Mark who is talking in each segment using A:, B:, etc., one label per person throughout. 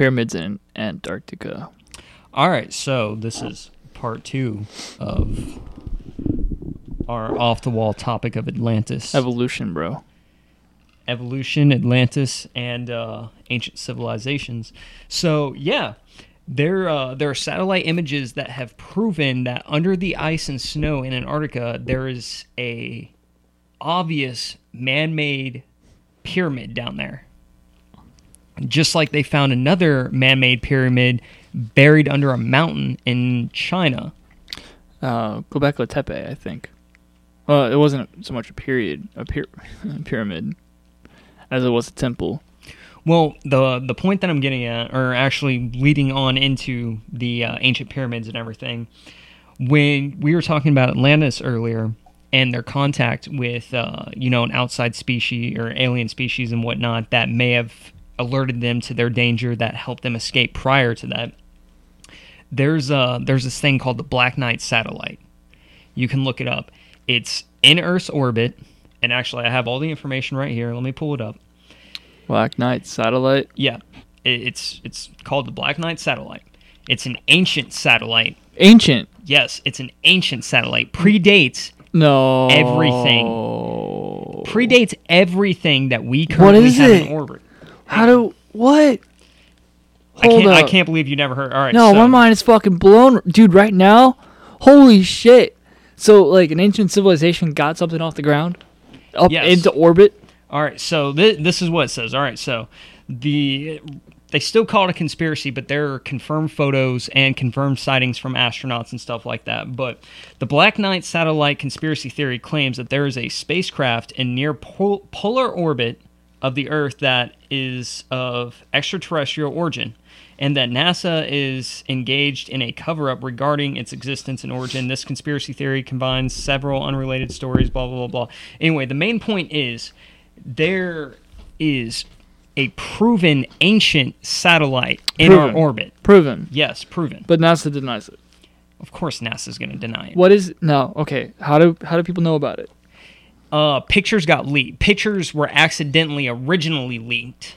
A: pyramids in Antarctica.
B: All right, so this is part two of our off the wall topic of Atlantis,
A: Evolution, bro.
B: evolution, Atlantis, and uh, ancient civilizations. So yeah, there uh, there are satellite images that have proven that under the ice and snow in Antarctica there is a obvious man-made pyramid down there. Just like they found another man-made pyramid buried under a mountain in China.
A: Uh, Göbekli Tepe, I think. Well, it wasn't so much a period, a pyra- pyramid, as it was a temple.
B: Well, the the point that I'm getting at, or actually leading on into the uh, ancient pyramids and everything, when we were talking about Atlantis earlier and their contact with, uh, you know, an outside species or alien species and whatnot that may have alerted them to their danger that helped them escape prior to that. There's uh there's this thing called the Black Knight satellite. You can look it up. It's in Earth's orbit, and actually I have all the information right here. Let me pull it up.
A: Black Knight satellite.
B: Yeah, it's it's called the Black Knight satellite. It's an ancient satellite.
A: Ancient.
B: Yes, it's an ancient satellite. Predates
A: No.
B: Everything. predates everything that we currently have
A: it?
B: in orbit.
A: How do what?
B: I
A: Hold
B: can't I can't believe you never heard. All right,
A: No,
B: so,
A: my mind is fucking blown, dude. Right now, holy shit! So, like, an ancient civilization got something off the ground, up
B: Yes.
A: into orbit.
B: All right, so th- this is what it says. All right, so the they still call it a conspiracy, but there are confirmed photos and confirmed sightings from astronauts and stuff like that. But the Black Knight satellite conspiracy theory claims that there is a spacecraft in near pol- polar orbit of the Earth that is of extraterrestrial origin. And that NASA is engaged in a cover up regarding its existence and origin. This conspiracy theory combines several unrelated stories, blah, blah, blah, blah. Anyway, the main point is there is a proven ancient satellite in our orbit.
A: Proven,
B: Yes, proven.
A: but NASA denies it.
B: Of course, NASA's going to deny it.
A: What is no? Okay, how do how do people know about it?
B: Uh, pictures got leaked. Pictures were accidentally originally leaked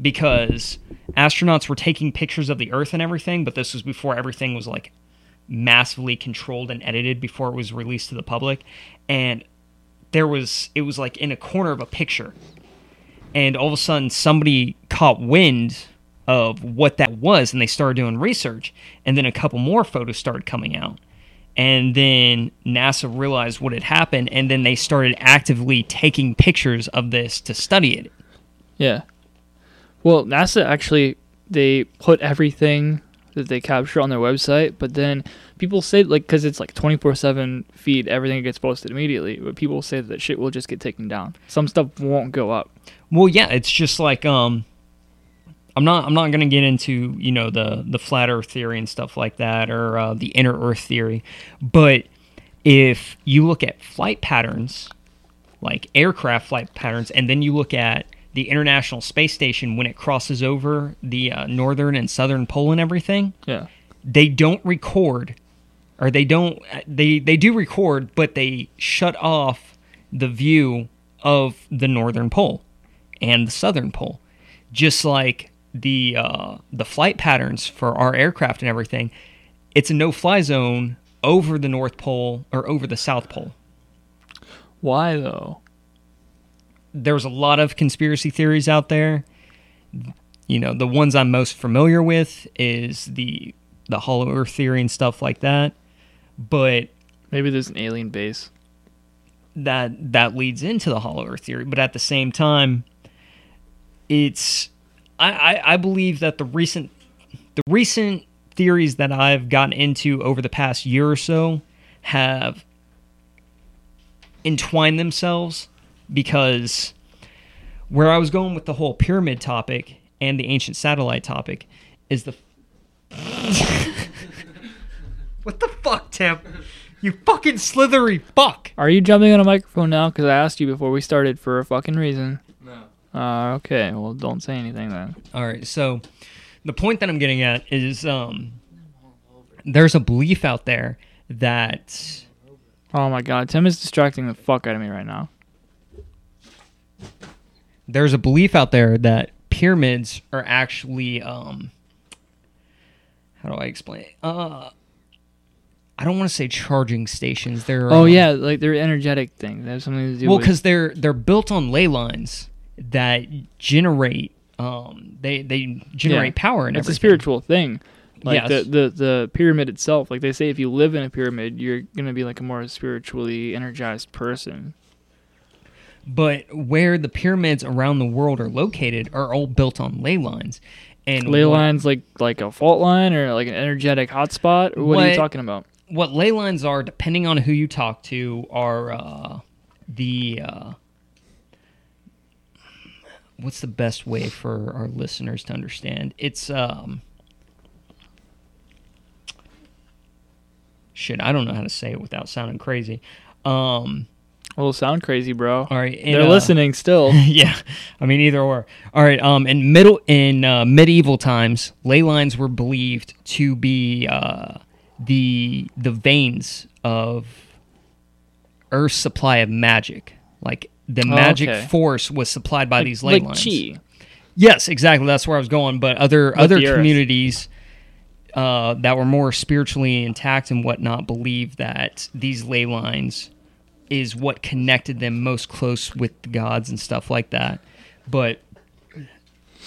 B: because astronauts were taking pictures of the Earth and everything, but this was before everything was like massively controlled and edited before it was released to the public. And there was, it was like in a corner of a picture. And all of a sudden, somebody caught wind of what that was and they started doing research. And then a couple more photos started coming out. And then NASA realized what had happened. And then they started actively taking pictures of this to study it.
A: Yeah. Well, NASA actually they put everything that they capture on their website, but then people say like because it's like twenty four seven feed, everything gets posted immediately. But people say that shit will just get taken down. Some stuff won't go up.
B: Well, yeah, it's just like um, I'm not I'm not gonna get into you know the the flat Earth theory and stuff like that or uh, the inner Earth theory, but if you look at flight patterns, like aircraft flight patterns, and then you look at the International Space Station when it crosses over the uh, northern and southern pole and everything,
A: Yeah.
B: they don't record or they don't they they do record but they shut off the view of the northern pole and the southern pole just like the uh, the flight patterns for our aircraft and everything it's a no fly zone over the north pole or over the south pole
A: Why though?
B: there's a lot of conspiracy theories out there. You know, the ones I'm most familiar with is the the hollow earth theory and stuff like that. But
A: Maybe there's an alien base.
B: that that leads into the hollow earth theory. But at the same time, it's I, I, I believe that the recent the recent theories that I've gotten into over the past year or so have entwined themselves because where I was going with the whole pyramid topic and the ancient satellite topic is the What the fuck, Tim? You fucking slithery fuck.
A: Are you jumping on a microphone now? Because I asked you before we started for a fucking reason. Uh, okay. Well, don't say anything then.
B: All right, so the point that I'm getting at is um, there's a belief out there that
A: Oh my god, Tim is distracting the fuck out of me right now.
B: there's a belief out there that pyramids are actually um, how do I explain it? Uh, I don't want to say charging stations. They're
A: Oh
B: um,
A: yeah, like they're energetic thing. They have something to do
B: well because they're they're built on ley lines that generate um they they generate
A: Yeah.
B: power and
A: it's a spiritual thing. Like
B: Yes.
A: the, the the pyramid itself. Like they say if you live in a pyramid, you're gonna be like a more spiritually energized person.
B: But where the pyramids around the world are located are all built on ley lines. And
A: Ley
B: what-
A: lines like like a fault line or like an energetic hotspot or what, are you talking about?
B: what ley lines are, depending on who you talk to, are uh, the uh, what's the best way for our listeners to understand? It's um, shit. I don't know how to say it without sounding crazy. Um,
A: Well, sound crazy, bro.
B: all right, in,
A: They're
B: uh,
A: listening still.
B: yeah, I mean either or. All right. Um, in middle in uh, medieval times, ley lines were believed to be uh, the the veins of Earth's supply of magic. Like the
A: Oh,
B: magic
A: okay.
B: force was supplied by
A: like,
B: these ley
A: like
B: lines.
A: chi.
B: Yes, exactly. That's where I was going. But other
A: With
B: other communities uh, that were more spiritually intact and whatnot believe that these ley lines is what connected them most close with the gods and stuff like that. But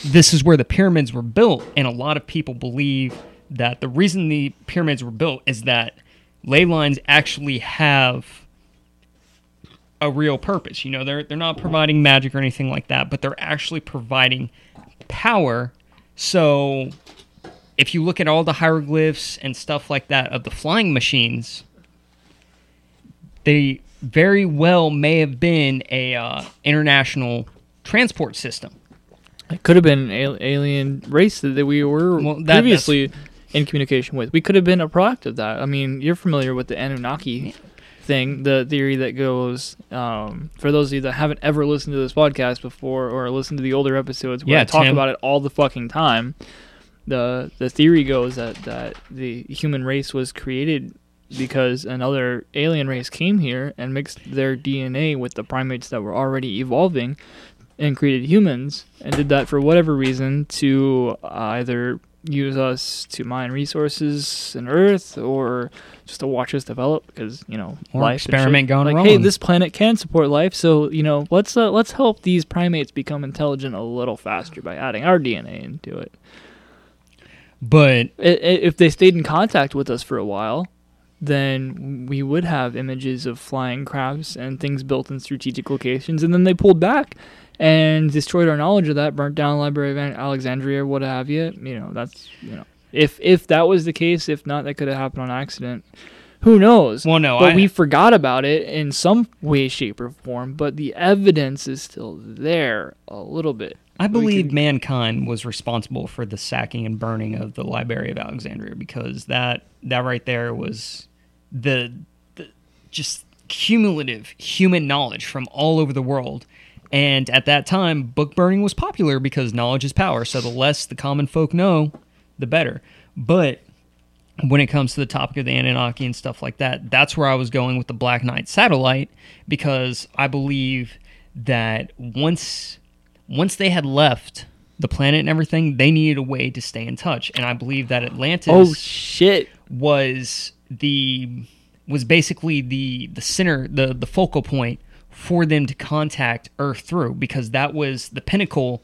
B: this is where the pyramids were built, and a lot of people believe that the reason the pyramids were built is that ley lines actually have a real purpose. You know, they're they're not providing magic or anything like that, but they're actually providing power. So if you look at all the hieroglyphs and stuff like that of the flying machines, they very well may have been a uh, international transport system.
A: It could have been an alien race that we were
B: Well, that-
A: previously in communication with. We could have been a product of that. I mean, you're familiar with the Anunnaki thing, the theory that goes. Um, for those of you that haven't ever listened to this podcast before or listened to the older episodes, where
B: Yeah,
A: I talk
B: Tim.
A: about it all the fucking time. The the theory goes that that the human race was created because another alien race came here and mixed their DNA with the primates that were already evolving and created humans and did that for whatever reason to either use us to mine resources in Earth or just to watch us develop because you know
B: Or
A: life
B: experiment gone
A: like hey this planet can support life so you know let's uh, let's help these primates become intelligent a little faster by adding our DNA into it.
B: But
A: if they stayed in contact with us for a while, then we would have images of flying crafts and things built in strategic locations. And then they pulled back and destroyed our knowledge of that, burnt down Library of Alexandria, what have you. You know, that's you know, if if that was the case, if not, that could have happened on accident. Who knows?
B: well, no,
A: but
B: I,
A: we forgot about it in some way, shape, or form. But the evidence is still there a little bit.
B: I believe
A: can-
B: mankind was responsible for the sacking and burning of the Library of Alexandria because that that right there was the, the just cumulative human knowledge from all over the world. And at that time, book burning was popular because knowledge is power. So the less the common folk know, the better. But when it comes to the topic of the Anunnaki and stuff like that, that's where I was going with the Black Knight satellite because I believe that once once they had left the planet and everything, they needed a way to stay in touch. And I believe that Atlantis
A: Oh shit!
B: was the was basically the the center the the focal point for them to contact Earth through because that was the pinnacle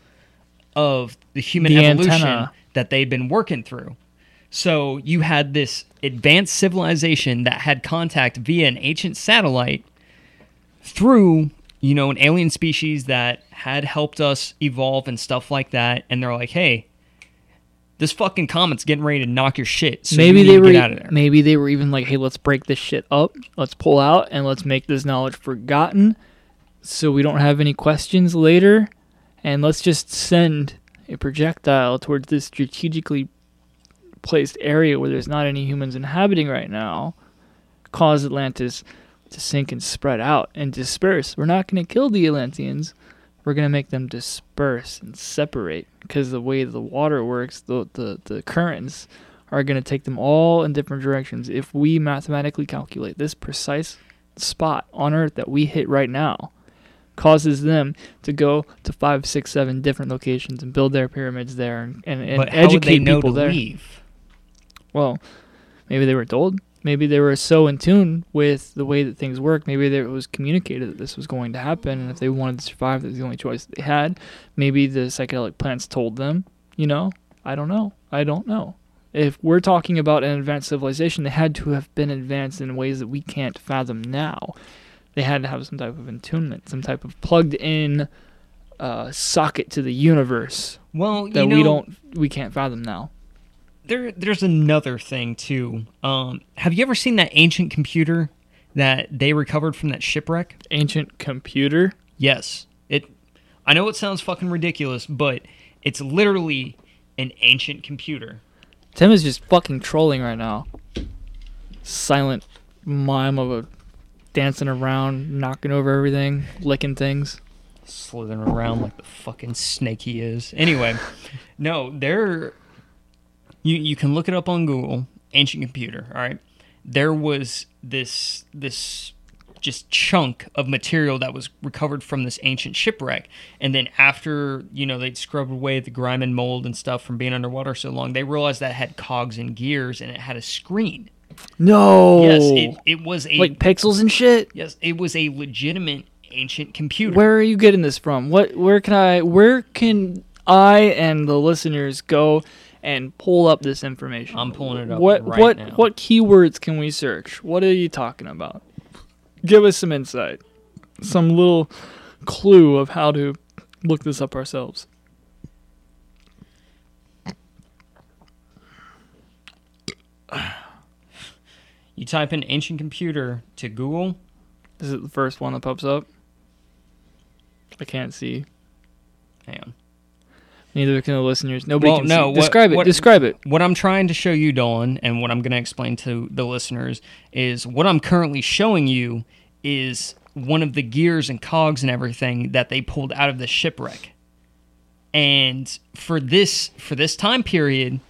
B: of the human
A: The
B: evolution
A: antenna.
B: that they'd been working through. So you had this advanced civilization that had contact via an ancient satellite through, you know, an alien species that had helped us evolve and stuff like that. And they're like, hey, this fucking comet's getting ready to knock your shit. So
A: maybe they were
B: get out of there.
A: maybe they were even like hey let's break this shit up let's pull out and let's make this knowledge forgotten so we don't have any questions later and let's just send a projectile towards this strategically placed area where there's not any humans inhabiting right now cause atlantis to sink and spread out and disperse we're not going to kill the atlanteans we're going to make them disperse and separate because the way the water works the, the, the currents are going to take them all in different directions. If we mathematically calculate this precise spot on Earth that we hit right now, causes them to go to five, six, seven different locations and build their pyramids there and, and, and
B: but how would
A: educate
B: they know
A: people
B: to
A: there.
B: leave?
A: Well, maybe they were told. Maybe they were so in tune with the way that things work. Maybe it was communicated that this was going to happen, and if they wanted to survive, that was the only choice they had. Maybe the psychedelic plants told them. You know, I don't know. I don't know. If we're talking about an advanced civilization, they had to have been advanced in ways that we can't fathom now. They had to have some type of attunement, some type of plugged in uh, socket to the universe
B: Well,
A: that
B: know,
A: we don't, we can't fathom now.
B: There there's another thing too. Um, have you ever seen that ancient computer that they recovered from that shipwreck?
A: Ancient computer.
B: Yes. It I know it sounds fucking ridiculous, but it's literally an ancient computer.
A: Tim is just fucking trolling right now. Silent mime of a dancing around, knocking over everything, licking things.
B: slithering around like the fucking snake he is. Anyway, no, they're you you can look it up on Google, ancient computer, all right? There was this this just chunk of material that was recovered from this ancient shipwreck. And then after, you know, they'd scrubbed away the grime and mold and stuff from being underwater so long, they realized that had cogs and gears and it had a screen.
A: No.
B: Yes, it, it was a
A: like pixels and shit.
B: yes, it was a legitimate ancient computer.
A: Where are you getting this from? What? Where can I? Where can I and the listeners go and pull up this information?
B: I'm pulling it up
A: What?
B: right
A: what?
B: now.
A: What keywords can we search? What are you talking about? Give us some insight, some little clue of how to look this up ourselves.
B: You type in ancient computer to Google.
A: Is it the first one that pops up? I can't see.
B: Hang on.
A: Neither can the listeners. Nobody
B: Well,
A: can
B: no,
A: see.
B: what-
A: Describe it.
B: what-
A: Describe it.
B: What I'm trying to show you, Dolan, and what I'm going to explain to the listeners is what I'm currently showing you is one of the gears and cogs and everything that they pulled out of the shipwreck. And for this for this time period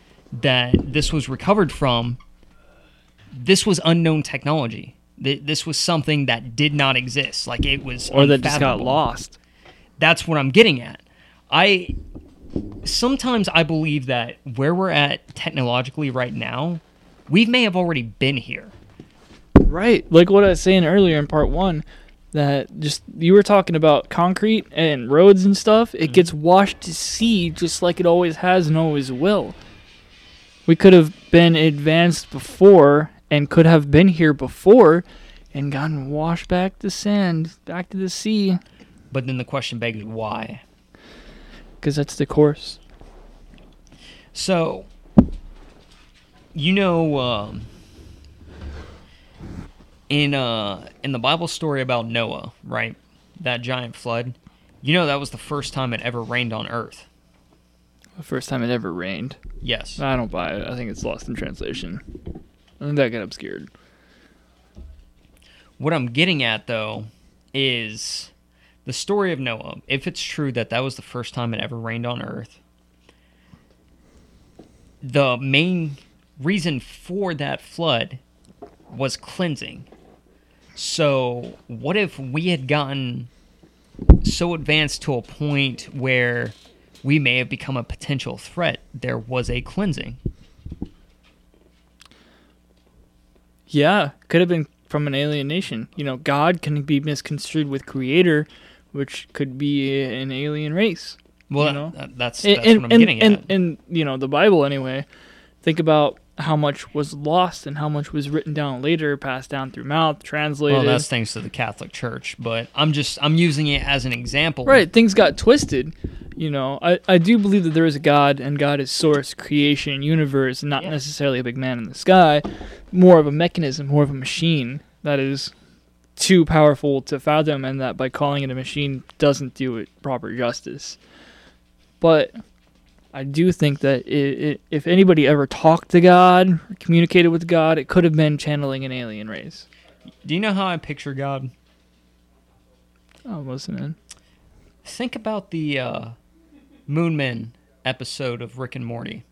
B: that this was recovered from, this was unknown technology. Th- This was something that did not exist. Like it was
A: Or that just got lost.
B: that's what I'm getting at. I sometimes I believe that where we're at technologically right now, we may have already been here.
A: Right. Like what I was saying earlier in part one, that just you were talking about concrete and roads and stuff.
B: Mm-hmm.
A: It gets washed to sea just like it always has and always will. We could have been advanced before and could have been here before and gotten washed back to sand, back to the sea.
B: But then the question begs why.
A: Because that's the course.
B: So, you know, um, in uh, in the Bible story about Noah, right? That giant flood. You know that was the first time it ever rained on Earth.
A: The first time it ever rained.
B: Yes.
A: I don't buy it. I think it's lost in translation. I think that got obscured.
B: What I'm getting at though is the story of Noah. If it's true that that was the first time it ever rained on earth, the main reason for that flood was cleansing. So, what if we had gotten so advanced to a point where we may have become a potential threat? There was a cleansing.
A: Yeah, could have been from an alien nation. You know, God can be misconstrued with creator, which could be an alien race.
B: Well,
A: You know?
B: that- that's,
A: And
B: that's
A: and,
B: what I'm
A: and,
B: getting
A: and,
B: at.
A: and, you know, the Bible anyway. Think about how much was lost and how much was written down later, passed down through mouth, translated.
B: Well, that's thanks to the Catholic Church, but I'm just I'm using it as an example.
A: Right, things got twisted. You know, I, I do believe that there is a God and God is source, creation, universe, not
B: Yeah.
A: necessarily a big man in the sky, more of a mechanism, more of a machine that is too powerful to fathom and that by calling it a machine doesn't do it proper justice. But I do think that it, it, if anybody ever talked to God or communicated with God, it could have been channeling an alien race.
B: Do you know how I picture God?
A: Oh, listening.
B: Think about the uh, Moonmen episode of Rick and Morty.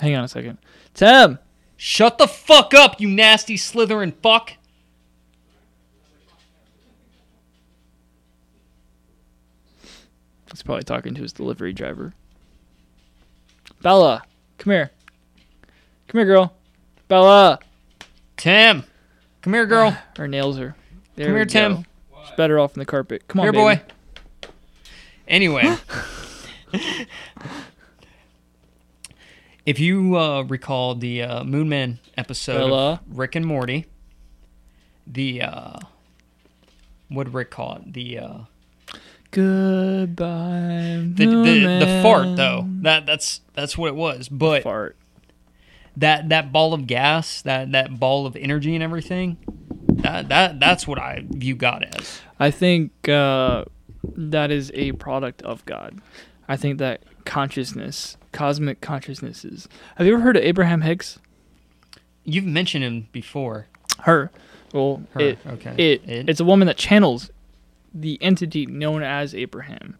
A: Hang on a second. Tim!
B: Shut the fuck up, you nasty Slytherin fuck!
A: He's probably talking to his delivery driver. Bella, come here. Come Come here, girl. Bella.
B: Tim, come here, girl.
A: Her nails are. There
B: Come here, Tim.
A: go. She's better off in the carpet. Come on,
B: here,
A: baby.
B: boy. Anyway, if you uh, recall the uh, Moonman episode
A: Bella.
B: of Rick and Morty, the uh, what did Rick call it? The uh,
A: Goodbye.
B: the, the the fart though. That that's that's what it was. But
A: Fart.
B: that that ball of gas, that that ball of energy and everything, that that that's what I view God as.
A: I think uh, that is a product of God. I think that consciousness, cosmic consciousnesses. Have you ever heard of Abraham Hicks?
B: You've mentioned him before.
A: Her. Well,
B: Her,
A: it,
B: okay.
A: it,
B: It?
A: it's a woman that channels the entity known as Abraham,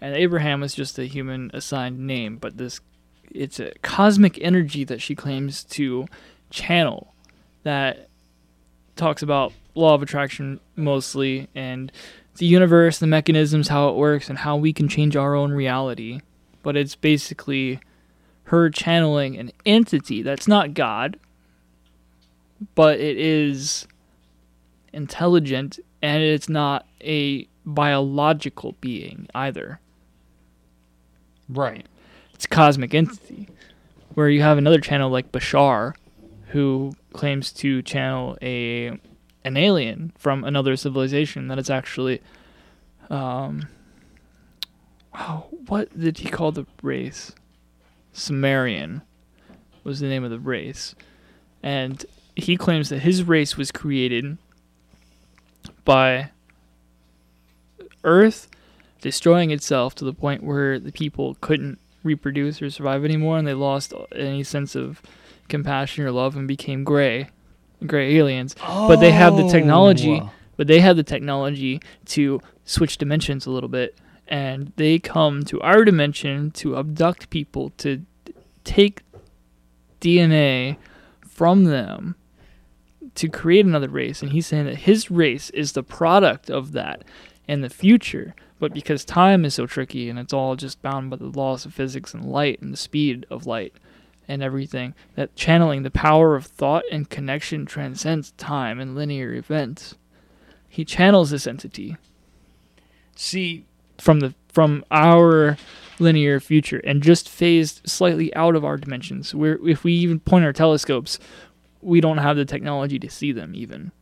A: and Abraham is just a human assigned name, but this it's a cosmic energy that she claims to channel that talks about law of attraction mostly and the universe, the mechanisms, how it works, and how we can change our own reality. But it's basically her channeling an entity that's not God, but it is intelligent and it's not a biological being either.
B: Right.
A: It's a cosmic entity. Where you have another channel like Bashar, who claims to channel a an alien from another civilization that is actually um oh, what did he call the race? Sumerian was the name of the race. And he claims that his race was created by Earth destroying itself to the point where the people couldn't reproduce or survive anymore and they lost any sense of compassion or love and became gray gray aliens But they have the oh. technology.
B: Oh.
A: but they have the technology to switch dimensions a little bit and they come to our dimension to abduct people to take DNA from them to create another race and he's saying that his race is the product of that and the future. But because time is so tricky and it's all just bound by the laws of physics and light and the speed of light and everything that channeling the power of thought and connection transcends time and linear events. He channels this entity
B: See,
A: from the from our linear future and just phased slightly out of our dimensions. Where if we even point our telescopes we don't have the technology to see them even.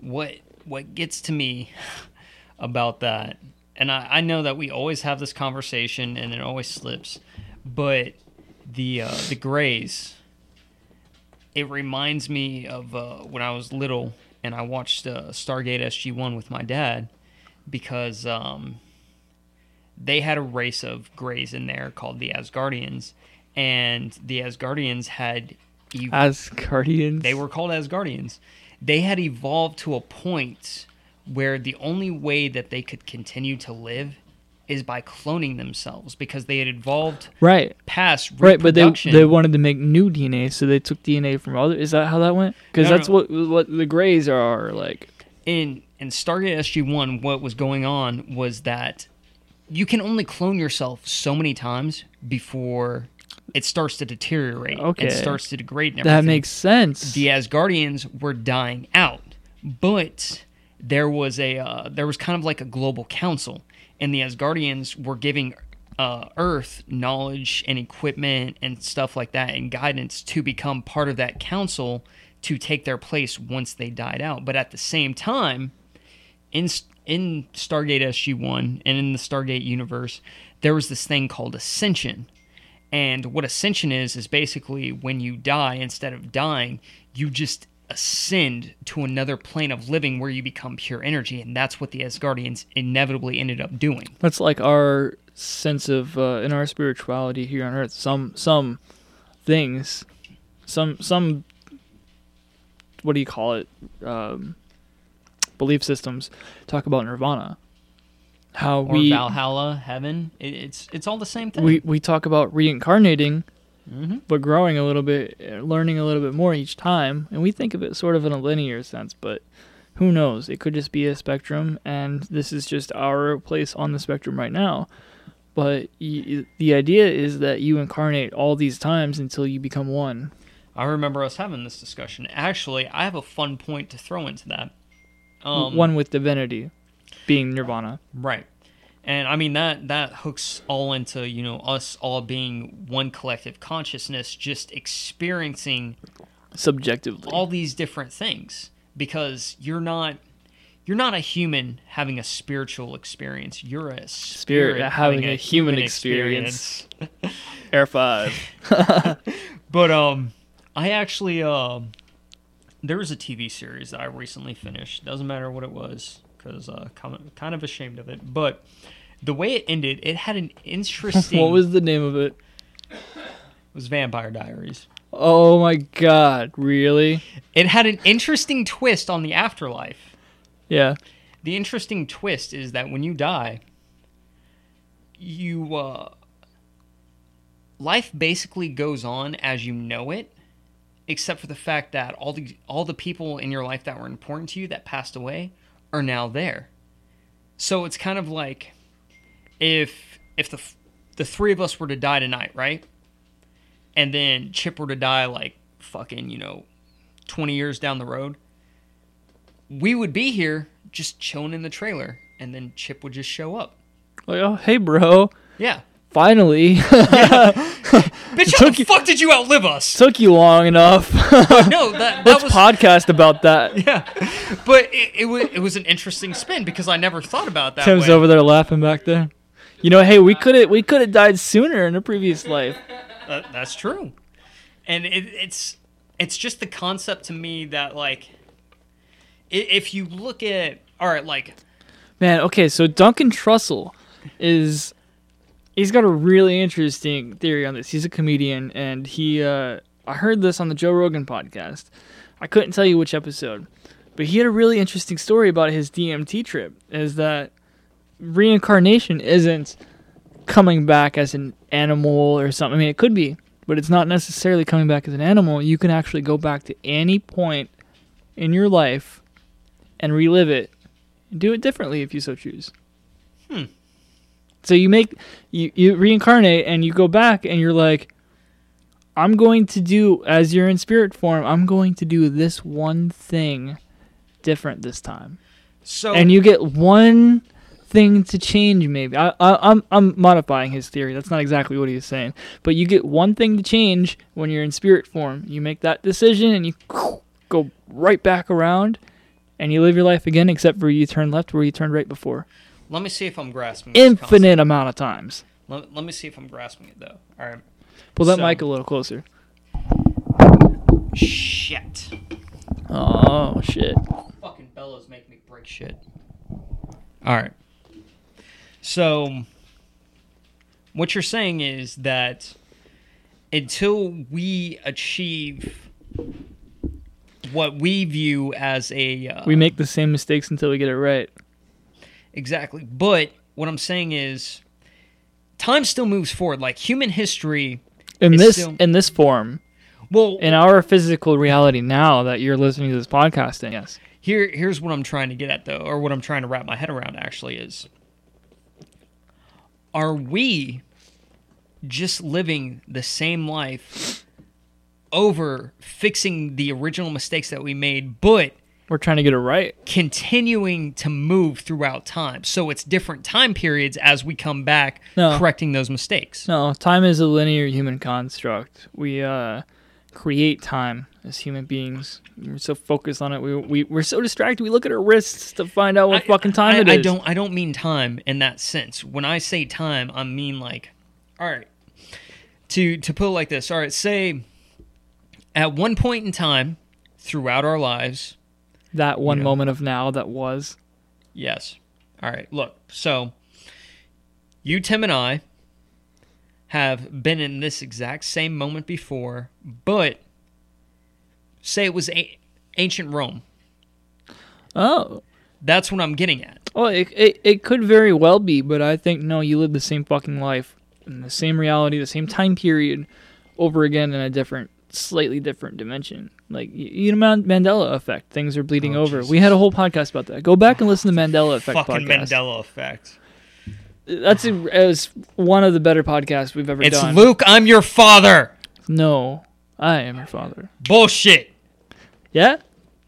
B: What what gets to me about that, and I, I know that we always have this conversation and it always slips, but the uh, the Greys, it reminds me of uh, when I was little and I watched uh, Stargate SG One with my dad because um, they had a race of Greys in there called the Asgardians, and the Asgardians had ev-
A: as guardians?
B: They were called Asgardians. They had evolved to a point where the only way that they could continue to live is by cloning themselves because they had evolved
A: right.
B: past
A: right but they they wanted to make new dna so they took dna from other is that how that went? Because
B: No,
A: that's
B: no.
A: what what the grays are like.
B: In in Stargate SG One, what was going on was that you can only clone yourself so many times before it starts to deteriorate
A: Okay.
B: and starts to degrade.
A: That makes sense
B: the Asgardians were dying out, but there was a uh, there was kind of like a global council, and the Asgardians were giving uh, Earth knowledge and equipment and stuff like that and guidance to become part of that council to take their place once they died out. But at the same time, in in Stargate SG One and in the Stargate universe, there was this thing called Ascension. And what ascension is is basically when you die, instead of dying, you just ascend to another plane of living where you become pure energy, and that's what the Asgardians inevitably ended up doing.
A: that's like our sense of uh, in our spirituality here on earth some some things some some what do you call it um, belief systems talk about nirvana how
B: Or
A: we
B: Valhalla, heaven, it, it's it's all the same thing.
A: we we talk about reincarnating
B: hmm
A: but growing a little bit uh, learning a little bit more each time. And we think of it sort of in a linear sense but who knows? It could just be a spectrum and this is just our place on the spectrum right now. But y- the idea is that you incarnate all these times until you become one.
B: I remember us having this discussion. Actually, I have a fun point to throw into that. Um,
A: One with divinity, being nirvana.
B: Right. And I mean that that hooks all into, you know, us all being one collective consciousness just experiencing
A: Subjectively.
B: all these different things because you're not you're not a human having a spiritual experience. You're a spirit,
A: having a human experience. Air five.
B: But um I actually um there was a TV series that I recently finished. Doesn't matter what it was cuz uh kind of, kind of ashamed of it. But the way it ended, it had an interesting
A: what was the name of it?
B: it was Vampire Diaries.
A: Oh my god, really?
B: It had an interesting twist on the afterlife.
A: Yeah.
B: The interesting twist is that when you die, you uh, life basically goes on as you know it, except for the fact that all the all the people in your life that were important to you that passed away are now there. So it's kind of like if if the the three of us were to die tonight, right? And then Chip were to die like fucking, you know, 20 years down the road, we would be here just chilling in the trailer and then Chip would just show up.
A: Like, oh, hey, bro.
B: Yeah.
A: Finally.
B: Bitch, how the fuck did you outlive us?
A: Took you long enough.
B: No, that, that
A: Let's
B: was
A: podcast about that.
B: yeah, but it, it was it was an interesting spin because I never thought about that
A: Tim's
B: way.
A: over there laughing back there. You know, hey, we could have we could have died sooner in a previous life.
B: That- that's true, and it, it's it's just the concept to me that like, if you look at all right, like
A: Man, okay, so Duncan Trussell is he's got a really interesting theory on this. He's a comedian and he uh I heard this on the Joe Rogan podcast. I couldn't tell you which episode, but he had a really interesting story about his DMT trip is that reincarnation isn't coming back as an animal or something. I mean, it could be, but it's not necessarily coming back as an animal. You can actually go back to any point in your life and relive it and do it differently if you so choose.
B: Hmm.
A: So you make you, you reincarnate and you go back and you're like I'm going to do as you're in spirit form, I'm going to do this one thing different this time.
B: so
A: And you get one thing to change maybe. I, I I'm I'm modifying his theory. That's not exactly what he's saying. But you get one thing to change when you're in spirit form. You make that decision and you go right back around and you live your life again except for you turn left where you turned right before.
B: Let me see if I'm grasping.
A: Infinite amount of times.
B: Let, let me see if I'm grasping it though. All right.
A: Pull that
B: So-
A: mic a little closer.
B: Shit.
A: Oh shit.
B: Fucking bellows make me break shit. All right. So, what you're saying is that until we achieve what we view as a uh,
A: We make the same mistakes until we get it right.
B: Exactly, but what I'm saying is time still moves forward. Like human history.
A: In this
B: still-
A: in this form,
B: Well,
A: in our physical reality now that you're listening to this podcasting, yes.
B: here here's what I'm trying to get at though, or what I'm trying to wrap my head around actually is are we just living the same life over fixing the original mistakes that we made, but
A: We're trying to get it right.
B: continuing to move throughout time. So it's different time periods as we come back
A: No.
B: correcting those mistakes.
A: No, time is a linear human construct. We uh, create time as human beings. We're so focused on it. We, we, we're so distracted. We look at our wrists to find out what
B: I-
A: fucking time
B: I,
A: it
B: I
A: is.
B: don't I don't mean time in that sense. When I say time, I mean like all right. To to put it like this. All right, say at one point in time throughout our lives,
A: That one
B: know.
A: moment of now that was.
B: yes. All right, look. So you Tim and I have been in this exact same moment before, but say it was a- ancient Rome.
A: Oh.
B: That's what I'm getting at.
A: Oh, it, it, it could very well be, but I think no, you live the same fucking life in the same reality, the same time period over again in a different, slightly different dimension. Like, you know, Mandela effect. Things are bleeding
B: Oh,
A: over.
B: Jesus.
A: We had a whole podcast about that. Go back and listen to Mandela effect
B: Fucking
A: podcast.
B: Mandela effect.
A: That's a, it was one of the better podcasts we've ever
B: It's
A: done.
B: Luke, I'm your father.
A: No, I am your father.
B: Bullshit.
A: Yeah,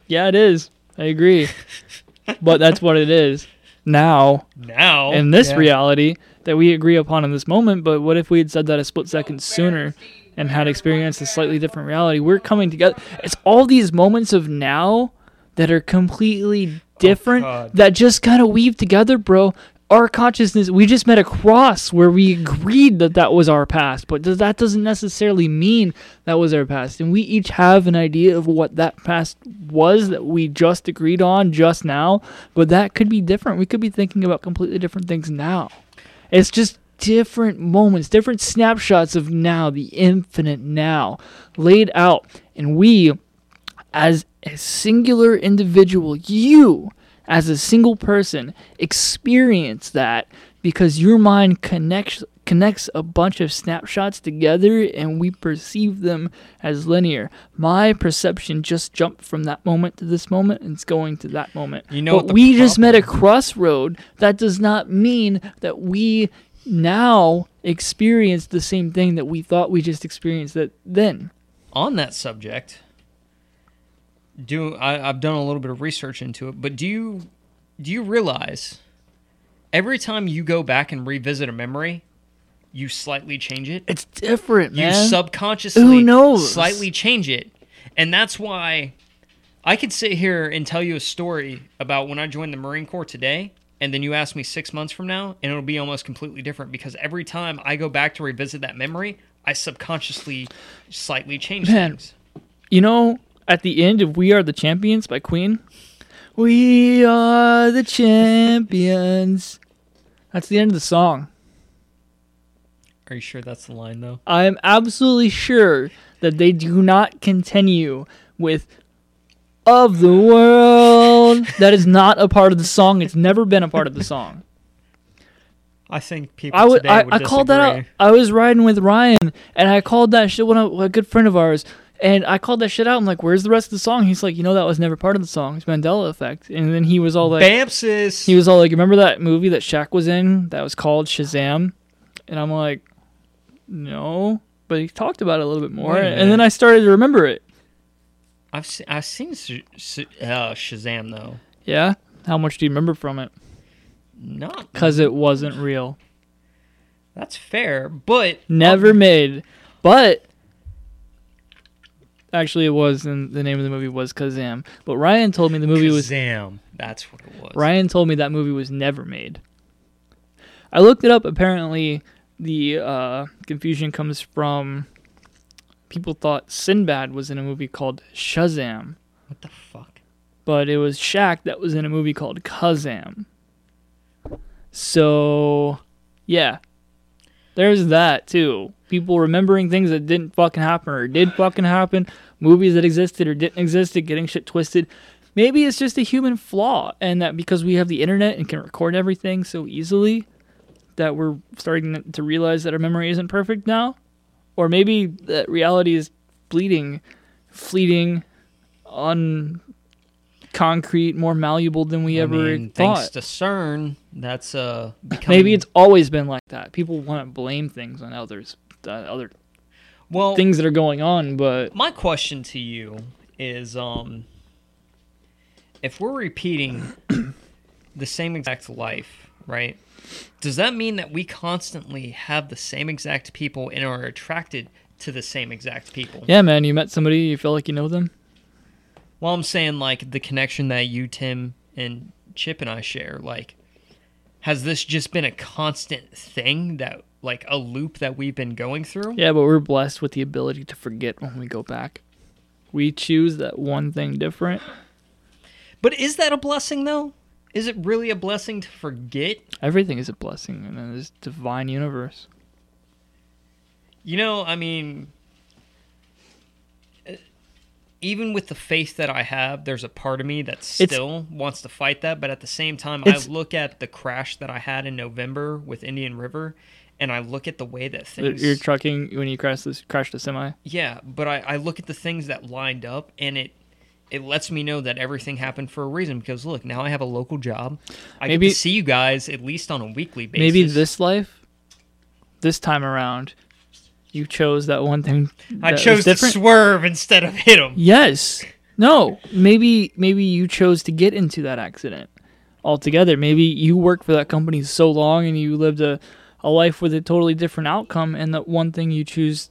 A: yeah, it is. I agree, but that's what it is now
B: Now
A: in this
B: yeah.
A: reality that we agree upon in this moment. But what if we had said that a split second sooner and had experienced a slightly different reality? We're coming together. It's all these moments of now that are completely oh, different
B: God.
A: that just kind of weave together, bro. Our consciousness, we just met a cross where we agreed that that was our past, but does, that doesn't necessarily mean that was our past. And we each have an idea of what that past was that we just agreed on just now, but that could be different. We could be thinking about completely different things now. It's just different moments, different snapshots of now, the infinite now, laid out. And we, as a singular individual, you, as a single person, experience that because your mind connects connects a bunch of snapshots together and we perceive them as linear. My perception just jumped from that moment to this moment and it's going to that moment.
B: You know
A: but we just met a crossroad. That does not mean that we now experience the same thing that we thought we just experienced that then.
B: on that subject, do I, I've done a little bit of research into it, but do you do you realize every time you go back and revisit a memory, you slightly change it?
A: It's different,
B: You
A: man.
B: subconsciously
A: Who knows?
B: slightly change it. And that's why I could sit here and tell you a story about when I joined the Marine Corps today, and then you ask me six months from now, and it'll be almost completely different because every time I go back to revisit that memory, I subconsciously slightly change
A: Man.
B: things.
A: You know, at the end of We Are the Champions by Queen, we are the champions. That's the end of the song.
B: Are you sure that's the line though?
A: I am absolutely sure that they do not continue with of the world. That is not a part of the song. It's never been a part of the song.
B: I think people
A: I would,
B: today
A: I,
B: would
A: I called that out. I was riding with Ryan, and I called that shit. One of a good friend of ours, and I called that shit out. I'm like, "Where's the rest of the song?" He's like, "You know, that was never part of the song. It's Mandela Effect." And then he was all like,
B: Bamsis.
A: he was all like, "Remember that movie that Shaq was in that was called Shazam?" And I'm like, "No," but he talked about it a little bit more, and then. I started to remember it.
B: I've seen, I've seen Sh- Sh- uh, Shazam though.
A: Yeah, how much do you remember from it?
B: Not
A: Because it wasn't real,
B: that's fair, but
A: never made. But actually, it was, and the name of the movie was Kazam. But Ryan told me the movie was
B: Shazam. That's what it was.
A: Ryan told me that movie was never made. I looked it up. Apparently, the uh, confusion comes from people thought Sinbad was in a movie called Shazam,
B: What the fuck?
A: but it was Shaq that was in a movie called Kazam. So, yeah, there's that too. People remembering things that didn't fucking happen or did fucking happen, movies that existed or didn't exist, getting shit twisted. Maybe it's just a human flaw, and that because we have the internet and can record everything so easily, that we're starting to realize that our memory isn't perfect now, or maybe that reality is bleeding, fleeting, on concrete, more malleable than we
B: I
A: ever
B: mean,
A: thought.
B: thanks to CERN, that's uh becoming,
A: Maybe it's always been like that. People want to blame things on others, uh, other
B: well.
A: things that are going on, but
B: My question to you is, um, if we're repeating the same exact life, right? Does that mean that we constantly have the same exact people and are attracted to the same exact people?
A: yeah, man, you met somebody, you feel like you know them.
B: Well, I'm saying like the connection that you, Tim, and Chip and I share. Like, has this just been a constant thing that, like, a loop that we've been going through?
A: Yeah, but we're blessed with the ability to forget when we go back. We choose that one thing different.
B: But is that a blessing though? Is it really a blessing to forget?
A: Everything is a blessing in this divine universe.
B: You know, I mean, uh, even with the faith that I have, there's a part of me that
A: It's-
B: still wants to fight that. But at the same time, I look at the crash that I had in November with Indian River, and I look at the way that things.
A: You're trucking when you crash this crash the semi.
B: Yeah, but I, I look at the things that lined up, and it it lets me know that everything happened for a reason. Because look, now I have a local job. I
A: Maybe-
B: see you guys at least on a weekly basis.
A: Maybe this life, this time around, you chose that one thing.
B: I
A: that was
B: chose to swerve instead of hit him.
A: Yes. No. Maybe maybe you chose to get into that accident altogether. Maybe you worked for that company so long and you lived a, a life with a totally different outcome and that one thing you choose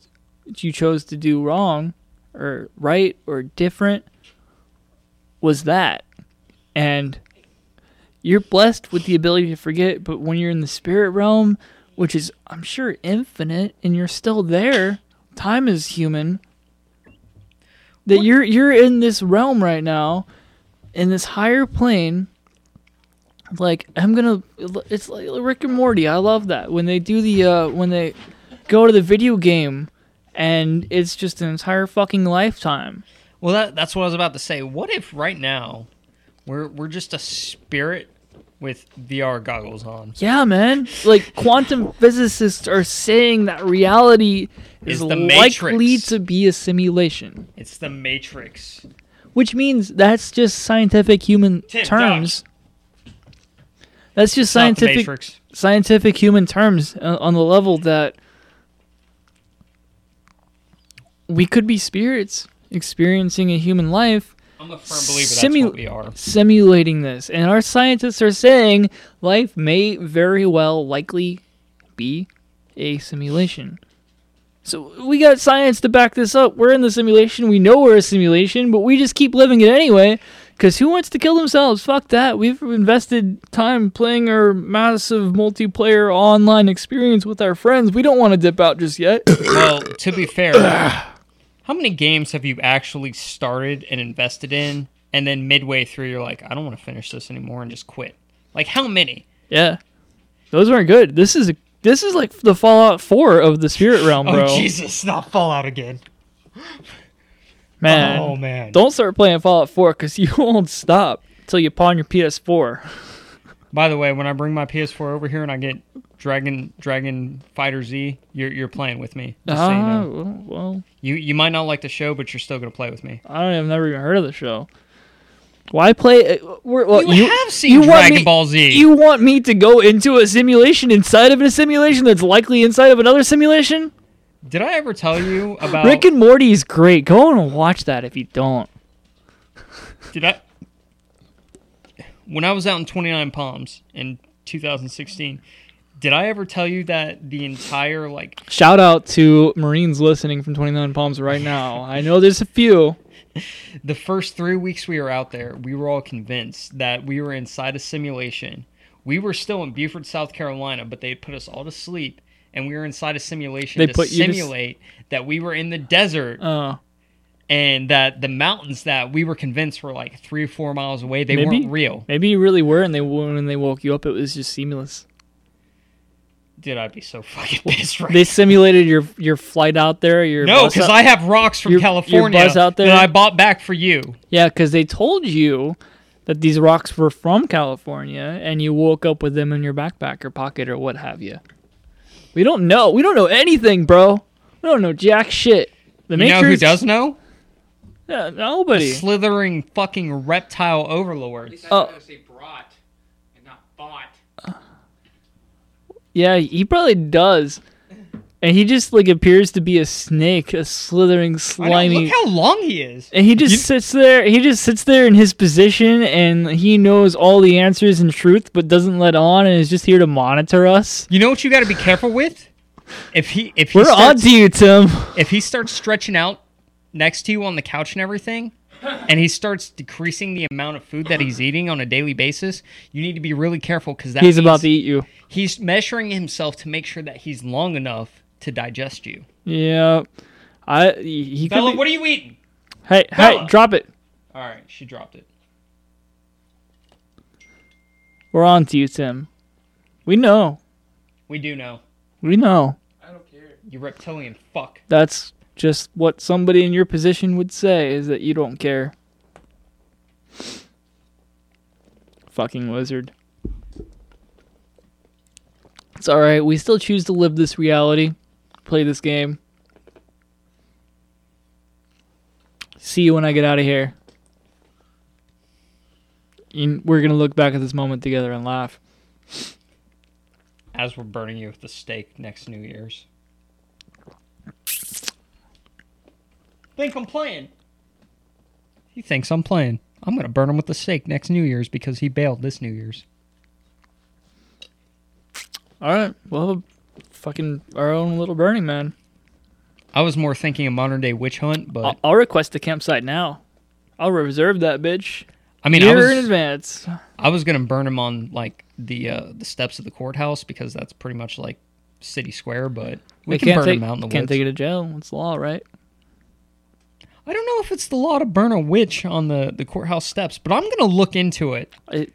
A: you chose to do wrong or right or different was that. And you're blessed with the ability to forget, but when you're in the spirit realm, which is I'm sure infinite and you're still there, time is human that you're you're in this realm right now in this higher plane like i'm gonna it's like rick and morty i love that. When they do the uh when they go to the video game and it's just an entire fucking lifetime
B: Well, that, that's what I was about to say. What if right now we're we're just a spirit with VR goggles on?
A: yeah man like quantum physicists are saying that reality is,
B: Is the
A: likely
B: Matrix.
A: to be a simulation
B: It's the Matrix.
A: which means that's just scientific human
B: Tim,
A: terms that's just scientific scientific human terms uh, on the level that we could be spirits experiencing a human life
B: I'm a firm believer that's
A: Simu-
B: what we are.
A: simulating this. And our scientists are saying life may very well likely be a simulation. So we got science to back this up. We're in the simulation. We know we're a simulation but we just keep living it anyway because who wants to kill themselves? Fuck that. We've invested time playing our massive multiplayer online experience with our friends. We don't want to dip out just yet.
B: Well, to be fair, how many games have you actually started and invested in, and then midway through you're like, I don't want to finish this anymore, and just quit? Like how many?
A: yeah those weren't good this is this is like the fallout 4 of the spirit realm oh, bro
B: Oh Jesus, not Fallout again.
A: man
B: Oh man.
A: Don't start playing Fallout 4 because you won't stop until you pawn your PS4.
B: By the way, when I bring my PS4 over here and I get Dragon Dragon Fighter Z, you're you're playing with me. Just so you know.
A: well, well,
B: You you might not like the show, but you're still gonna play with me.
A: I don't. I've never even heard of the show. Why play? uh, We're, well,
B: You have seen
A: you want
B: Dragon
A: me-
B: Ball Z.
A: You want me to go into a simulation inside of a simulation that's likely inside of another simulation?
B: Did I ever tell you about
A: Rick and Morty is great. Go and watch that if you don't.
B: Did I? When I was out in 29 Palms in 2016, did I ever tell you that the entire like
A: Shout out to Marines listening from 29 Palms right now. I know there's a few.
B: the first three weeks we were out there, we were all convinced that we were inside a simulation. We were still in Beaufort, South Carolina, but they put us all to sleep, and we were inside a simulation
A: They
B: to
A: you to s-
B: simulate that we were in the desert
A: Uh,
B: and that the mountains that we were convinced were like three or four miles away, they
A: Maybe.
B: weren't real.
A: maybe you really were, and they when they woke you up, it was just seamless.
B: Dude, I'd be so fucking pissed right
A: They simulated your your flight out there. Your
B: No, because I have rocks from
A: Your- your
B: California
A: buzz out there?
B: that I bought back for you.
A: Yeah, because they told you that these rocks were from California, and you woke up with them in your backpack or pocket or what have you. We don't know. We don't know anything, bro. We don't know jack shit. The
B: You know who does know?
A: Yeah, nobody.
B: Slithering fucking reptile overlord.
A: Oh.
C: say brought and not bought.
A: Yeah, he probably does. And he just like appears to be a snake, a slithering,
B: I know,
A: slimy.
B: look how long he is.
A: and he just sits there. He just sits there in his position, and he knows all the answers and truth, but doesn't let on, and is just here to monitor us.
B: You know what you got to be careful with? If he if he
A: We're on to you, Tim.
B: if he starts stretching out next to you on the couch and everything, and he starts decreasing the amount of food that he's eating on a daily basis, you need to be really careful because that
A: He's about to eat you.
B: he's measuring himself to make sure that he's long enough to digest you.
A: Yeah, I he he
B: Bella,
A: be-
B: what are you eating?
A: Hey,
B: Bella.
A: hey, drop it.
B: All right, she dropped it.
A: We're on to you, Tim. We know.
B: We do know.
A: We know.
C: I don't care.
B: You reptilian fuck.
A: That's just what somebody in your position would say is that you don't care. Fucking wizard. It's alright. We still choose to live this reality, play this game. See you when I get out of here. We're to look back at this moment together and laugh.
B: As we're burning you with the stake next New Year's. Think I'm playing? He thinks I'm playing. I'm gonna burn him with the stake next New Year's because he bailed this New Year's.
A: All right, we'll have a fucking our own little Burning Man.
B: I was more thinking a modern day witch hunt, but
A: I'll, I'll request a campsite now. I'll reserve that bitch.
B: I mean, I
A: year in advance.
B: I was gonna burn him on like the uh, the steps of the courthouse because that's pretty much like city square. But we
A: They
B: can
A: can't
B: burn
A: take,
B: him out in the
A: can't
B: woods.
A: take it to jail. It's law, right?
B: I don't know if it's the law to burn a witch on the the courthouse steps, but I'm gonna look into it.
A: It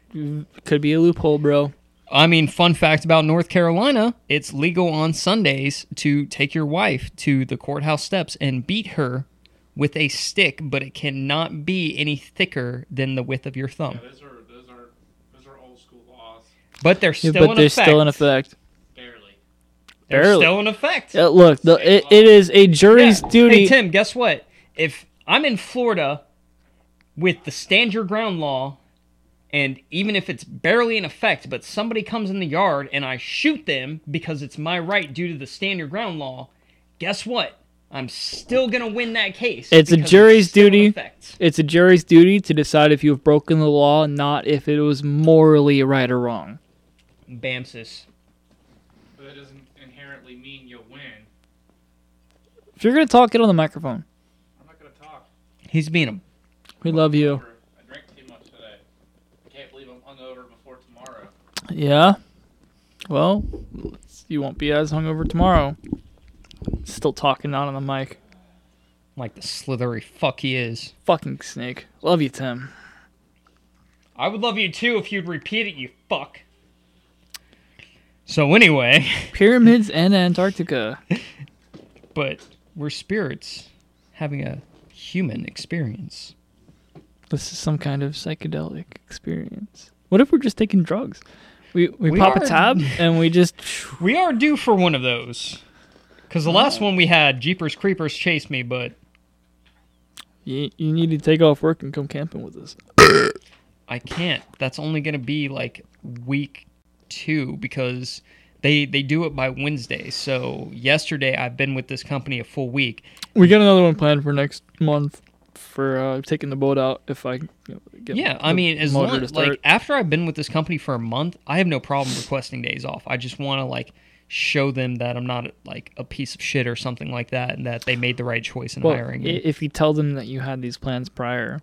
A: could be a loophole, bro.
B: I mean, fun fact about North Carolina: it's legal on Sundays to take your wife to the courthouse steps and beat her with a stick, but it cannot be any thicker than the width of your thumb.
C: Yeah, those are those are those are old school laws.
B: But they're
A: Yeah,
B: still
A: but
B: in
A: they're
B: effect.
A: still in effect.
C: Barely.
B: They're still in effect.
A: Yeah, look, the, it, it is a jury's
B: Yeah.
A: duty.
B: Hey Tim, guess what? If I'm in Florida with the stand your ground law, and even if it's barely in effect, but somebody comes in the yard and I shoot them because it's my right due to the stand your ground law, guess what? I'm still gonna win that case.
A: It's a jury's
B: still in
A: duty. It's a jury's duty to decide if you have broken the law, not if it was morally right or wrong.
B: Bamsis.
C: But that doesn't inherently mean you'll win.
A: If you're gonna talk, get on the microphone.
C: I'm not gonna talk.
B: He's being a
A: We love you.
C: I drank too much today. I can't believe I'm hungover before tomorrow.
A: Yeah. Well, you won't be as hungover tomorrow. Still talking, not on the mic.
B: like the slithery fuck he is.
A: Fucking snake. Love you, Tim.
B: I would love you too if you'd repeat it, you fuck. So anyway.
A: Pyramids and Antarctica.
B: but we're spirits having a human experience.
A: This is some kind of psychedelic experience. What if we're just taking drugs? We we,
B: We
A: pop
B: are-
A: a tab and we just
B: We are due for one of those. Because the last one we had, Jeepers Creepers chased me, but
A: you, you need to take off work and come camping with us.
B: I can't. That's only going to be like week two because they they do it by Wednesday. So yesterday I've been with this company a full week.
A: We got another one planned for next month for uh, taking the boat out if I you know, get
B: Yeah, I mean, as long like after I've been with this company for a month, I have no problem requesting days off. I just want to like show them that I'm not like a piece of shit or something like that, and that they made the right choice in
A: well,
B: hiring me.
A: if you tell them that you had these plans prior,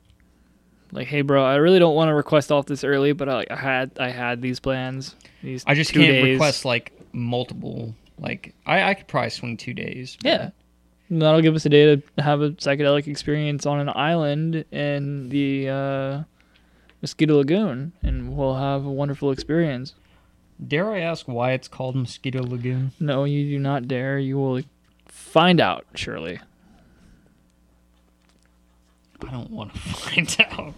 A: like, hey, bro, I really don't want to request off this early, but I, like, I had I had these plans. These
B: I just
A: two
B: can't
A: days.
B: request like multiple. Like I, I could probably swing two days. but-
A: Yeah. And that'll give us a day to have a psychedelic experience on an island in the uh, Mosquito Lagoon, and we'll have a wonderful experience.
B: Dare I ask why it's called Mosquito Lagoon?
A: No, you do not dare. You will find out, surely.
B: I don't want to find out.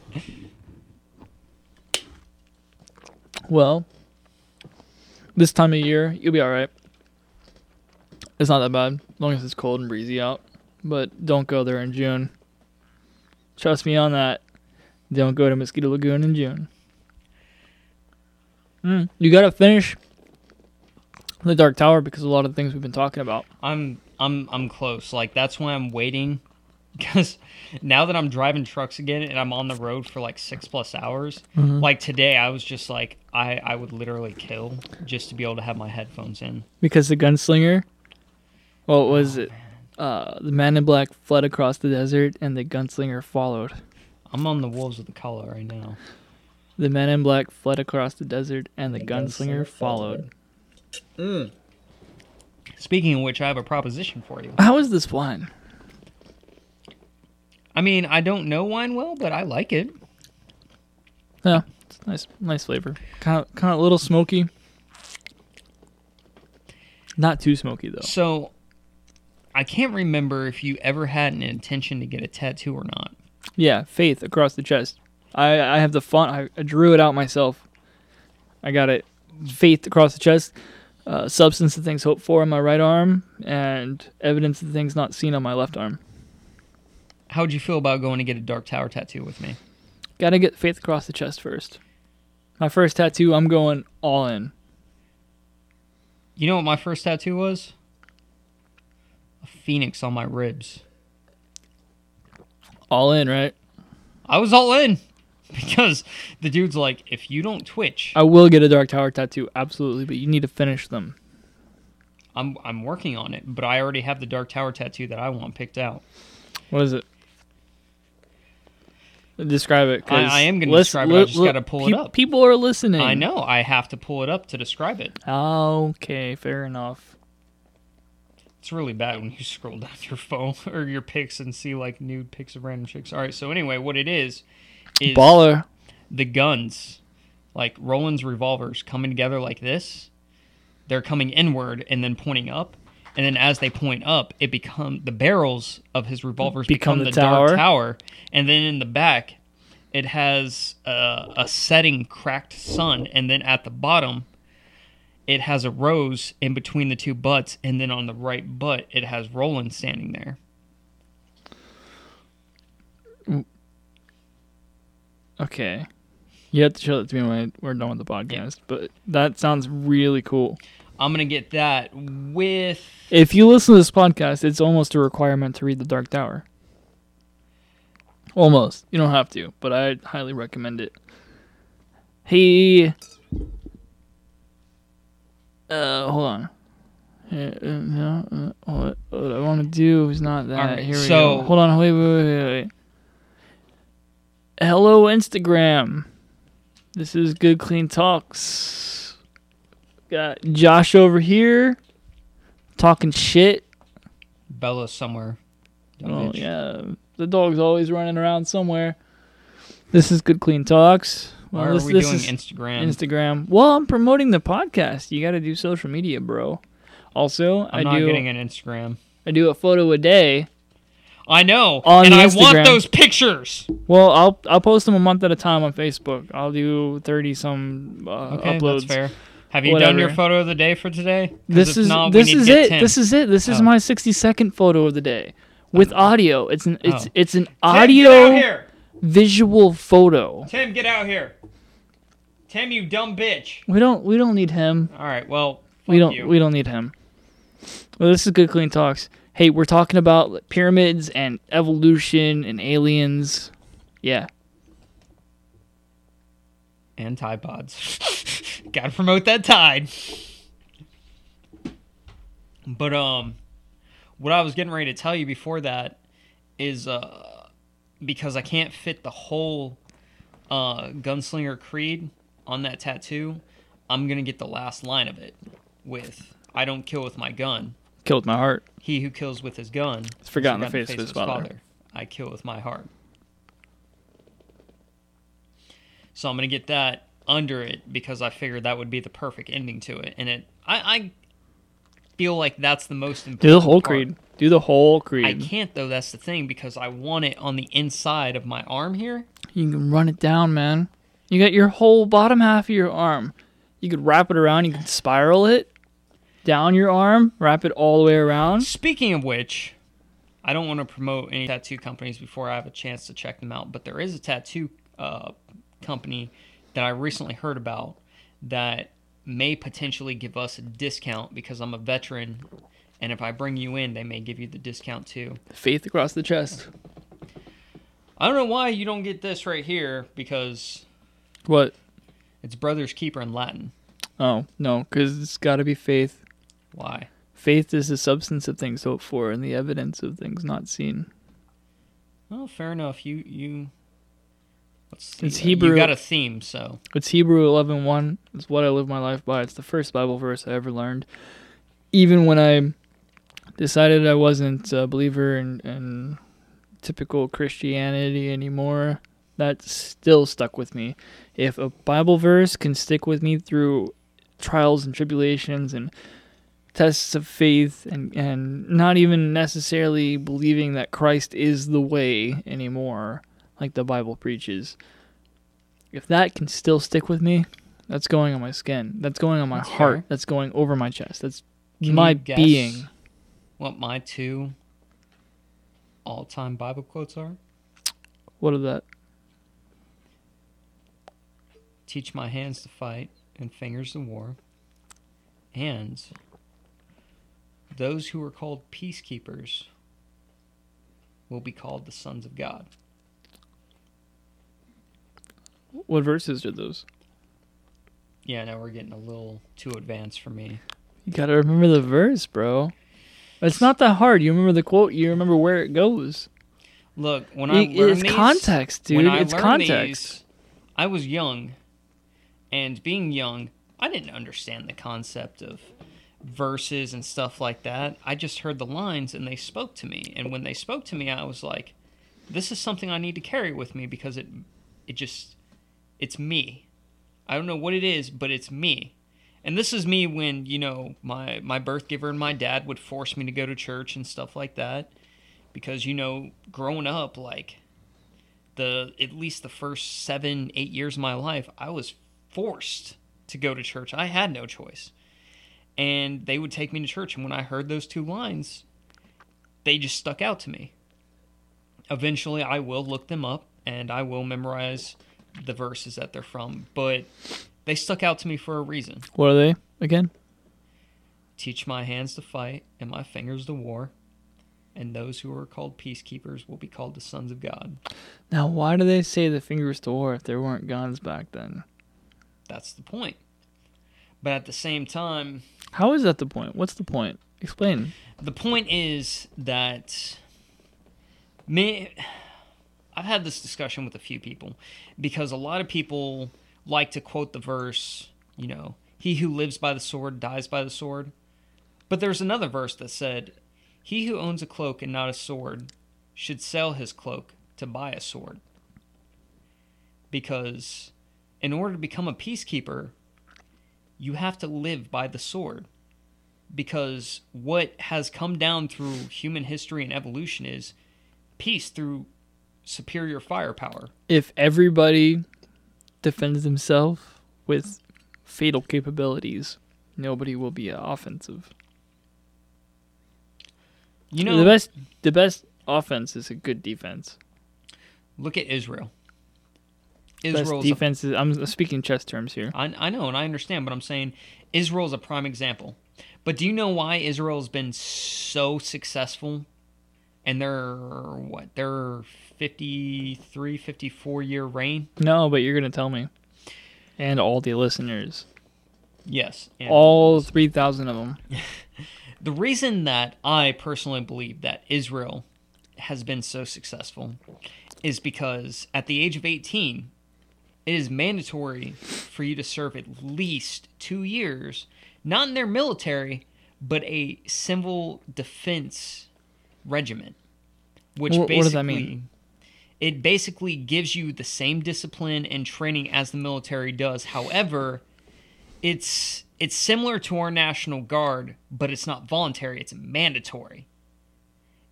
A: Well, this time of year, you'll be all right. It's not that bad, as long as it's cold and breezy out. But don't go there in June. Trust me on that. Don't go to Mosquito Lagoon in June. Mm, you gotta finish the Dark Tower because a lot of the things we've been talking about.
B: I'm I'm I'm close. Like that's why I'm waiting. Because now that I'm driving trucks again and I'm on the road for like six plus hours, like today I was just like I I would literally kill just to be able to have my headphones in.
A: Because the gunslinger, what was it? Uh, the man in black fled across the desert, and the gunslinger followed.
B: I'm on the wolves of the Calla right now.
A: The man in black fled across the desert, and the, gunslinger, followed. Mm.
B: Speaking of which, I have a proposition for you.
A: How is this wine?
B: I mean, I don't know wine well, but I like it.
A: Yeah, it's nice, nice flavor. Kind of, kind of a little smoky. Not too smoky though.
B: So, I can't remember if you ever had an intention to get a tattoo or not.
A: Yeah, faith across the chest. I, I have the font. I, I drew it out myself. I got it. Faith across the chest. Uh, substance of things hoped for on my right arm, and evidence of things not seen on my left arm.
B: How would you feel about going to get a Dark Tower tattoo with me?
A: Gotta get faith across the chest first. My first tattoo, I'm going all in.
B: You know what my first tattoo was? A phoenix on my ribs.
A: All in, right?
B: I was all in because the dude's like, if you don't twitch,
A: I will get a Dark Tower tattoo, absolutely, but you need to finish them.
B: I'm I'm working on it. But I already have the Dark Tower tattoo that I want picked out.
A: What is it? Describe it.
B: I- I am gonna describe it, I just gotta pull it up.
A: People are listening.
B: I know I have to pull it up to describe it.
A: Okay, fair enough.
B: It's really bad when you scroll down your phone or your pics and see like nude pics of random chicks. All right, so anyway, what it is is
A: Baller.
B: the guns, like Roland's revolvers, coming together like this. They're coming inward and then pointing up, and then as they point up, it become the barrels of his revolvers
A: Become
B: become,
A: the
B: the, dark
A: tower.
B: tower, and then in the back, it has a, a setting cracked sun, and then at the bottom, it has a rose in between the two butts, and then on the right butt, it has Roland standing there.
A: Okay. You have to show that to me when we're done with the podcast. But that sounds really cool.
B: I'm gonna get that with
A: If you listen to this podcast, it's almost a requirement to read The Dark Tower. Almost. You don't have to, but I highly recommend it. He. Uh, hold on. Uh, uh, no, uh, what, what I want to do is not that.
B: Alright,
A: Here we
B: so-
A: go. Hold on. Wait, wait, wait, wait, wait. Hello, Instagram. This is Good Clean Talks. Got Josh over here talking shit.
B: Bella somewhere.
A: Oh yeah, the dog's always running around somewhere. This is Good Clean Talks.
B: Why
A: Well,
B: are
A: this,
B: we
A: this
B: doing Instagram?
A: Instagram. Well, I'm promoting the podcast. You got to do social media, bro. Also,
B: I'm
A: I
B: not
A: do
B: getting an Instagram.
A: I do a photo a day.
B: I know,
A: On
B: and I
A: Instagram.
B: want those pictures.
A: Well, I'll I'll post them a month at a time on Facebook. I'll do thirty some uh,
B: Okay,
A: uploads.
B: that's fair. Have you done your photo of the day for today?
A: This is
B: not,
A: this is it.
B: 10.
A: This is it. This is
B: Oh.
A: my sixty second photo of the day with oh. audio. It's an it's
B: Oh.
A: it's an audio visual photo.
B: Tim, get out here. Tim, you dumb bitch.
A: We don't we don't need him.
B: All right, well,
A: we don't
B: you.
A: we don't need him. Well, this is good clean talks. Hey, we're talking about pyramids and evolution and aliens. Yeah.
B: and Tide Pods. Gotta promote that Tide. But um, what I was getting ready to tell you before that is uh, because I can't fit the whole uh, Gunslinger Creed on that tattoo, I'm gonna get the last line of it with "I don't kill with my gun.
A: Killed my heart.
B: He who kills with his gun
A: It's forgotten the
B: forgotten
A: face of his father.
B: I kill with my heart." So I'm gonna get that under it because I figured that would be the perfect ending to it, and it I, I feel like that's the most important.
A: Do the whole
B: part.
A: creed. Do the whole creed.
B: I can't though. That's the thing because I want it on the inside of my arm here.
A: You can run it down, man. You got your whole bottom half of your arm. You could wrap it around. You could spiral it down your arm. Wrap it all the way around.
B: Speaking of which, I don't want to promote any tattoo companies before I have a chance to check them out, but there is a tattoo uh, company that I recently heard about that may potentially give us a discount because I'm a veteran, and if I bring you in, they may give you the discount too.
A: Faith across the chest.
B: I don't know why you don't get this right here because
A: What?
B: it's Brother's Keeper in Latin.
A: Oh no, because it's got to be faith.
B: Why?
A: Faith is the substance of things hoped for and the evidence of things not seen.
B: Well, fair enough. You you.
A: It's Hebrew.
B: You got a theme, so
A: It's Hebrew 11:1. It's what I live my life by. It's the first Bible verse I ever learned. Even when I decided I wasn't a believer in, in typical Christianity anymore, that still stuck with me. If a Bible verse can stick with me through trials and tribulations and tests of faith and, and not even necessarily believing that Christ is the way anymore, like the Bible preaches, if that can still stick with me, that's going on my skin. That's going on my
B: That's
A: heart.
B: fair.
A: That's going over my chest. That's
B: Can
A: my being.
B: what my two all-time Bible quotes are?
A: What are that?
B: Teach my hands to fight and fingers to war. And those who are called peacekeepers will be called the sons of God.
A: What verses are those?
B: Yeah, now we're getting a little too advanced for me.
A: You gotta remember the verse, bro. It's not that hard. You remember the quote. You remember where it goes.
B: Look, when I
A: You-
B: learned
A: it's
B: these,
A: context, dude. It's context.
B: these, I was young, and being young, I didn't understand the concept of verses and stuff like that. I just heard the lines, and they spoke to me. And when they spoke to me, I was like, "This is something I need to carry with me because it, it just, it's me. I don't know what it is, but it's me." And this is me when you know my my birth giver and my dad would force me to go to church and stuff like that because you know growing up like the at least the first seven eight years of my life i was forced to go to church i had no choice and they would take me to church and when i heard those two lines they just stuck out to me eventually i will look them up and i will memorize the verses that they're from but they stuck out to me for a reason
A: What are they again?
B: teach my hands to fight and my fingers to war and those who are called peacekeepers will be called the sons of god
A: Now, why do they say the fingers to war if there weren't guns back then?
B: That's the point. But at the same time,
A: How is that the point? What's the point? Explain.
B: the point is that me I've had this discussion with a few people because a lot of people like to quote the verse, you know, he who lives by the sword dies by the sword. But there's another verse that said, he who owns a cloak and not a sword should sell his cloak to buy a sword. Because in order to become a peacekeeper, you have to live by the sword. Because what has come down through human history and evolution is peace through superior firepower.
A: If everybody defends themselves with fatal capabilities, nobody will be offensive.
B: You know,
A: the best the best offense is a good defense.
B: look at Israel. Israel's
A: defense is I'm speaking chess terms here.
B: I, I know and I understand, but I'm saying Israel is a prime example. But do you know why Israel's been so successful? And their what? Their 53, 54 year reign?
A: No, but you're gonna tell me, and all the listeners,
B: Yes. and-
A: all three thousand of them.
B: The reason that I personally believe that Israel has been so successful is because at the age of 18, it is mandatory for you to serve at least two years, not in their military, but a civil defense regiment. Which
A: what
B: basically
A: does that mean?
B: it basically gives you the same discipline and training as the military does. However, it's it's similar to our national guard, but it's not voluntary, it's mandatory.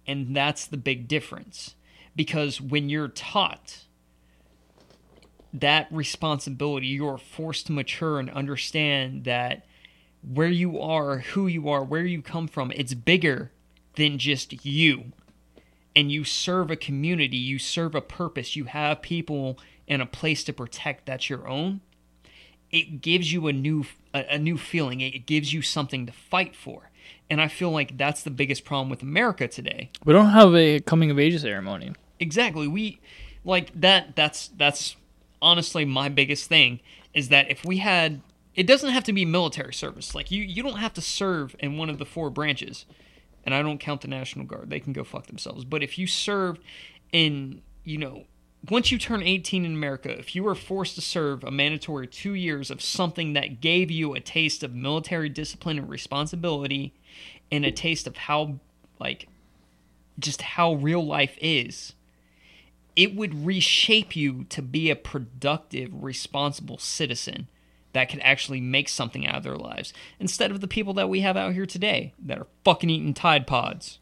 B: And that's the big difference. Because when you're taught that responsibility, you're forced to mature and understand that where you are, who you are, where you come from, it's bigger than just you. And you serve a community, you serve a purpose, you have people and a place to protect that's your own it gives you a new a, a new feeling. It gives you something to fight for. And I feel like that's the biggest problem with America today.
A: We don't have a coming of age ceremony.
B: Exactly. We like that that's that's honestly my biggest thing is that if we had it doesn't have to be military service. Like you you don't have to serve in one of the four branches. And I don't count the National Guard. They can go fuck themselves. But if you serve in, you know, once you turn 18 in America, if you were forced to serve a mandatory two years of something that gave you a taste of military discipline and responsibility and a taste of how, like, just how real life is, it would reshape you to be a productive, responsible citizen that could actually make something out of their lives instead of the people that we have out here today that are fucking eating Tide Pods.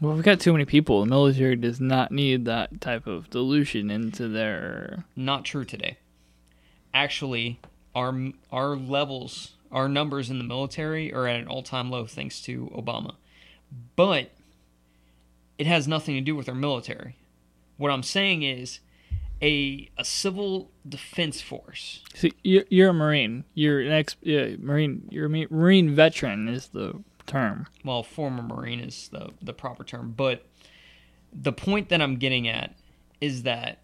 A: Well, we've got too many people. The military does not need that type of dilution into their.
B: Not true today. Actually, our our levels, our numbers in the military are at an all-time low thanks to Obama. But it has nothing to do with our military. What I'm saying is a a civil defense force.
A: See, you're, you're a marine. You're an ex yeah, marine. You're a marine veteran is the term.
B: Well, former marine is the the proper term, but the point that I'm getting at is that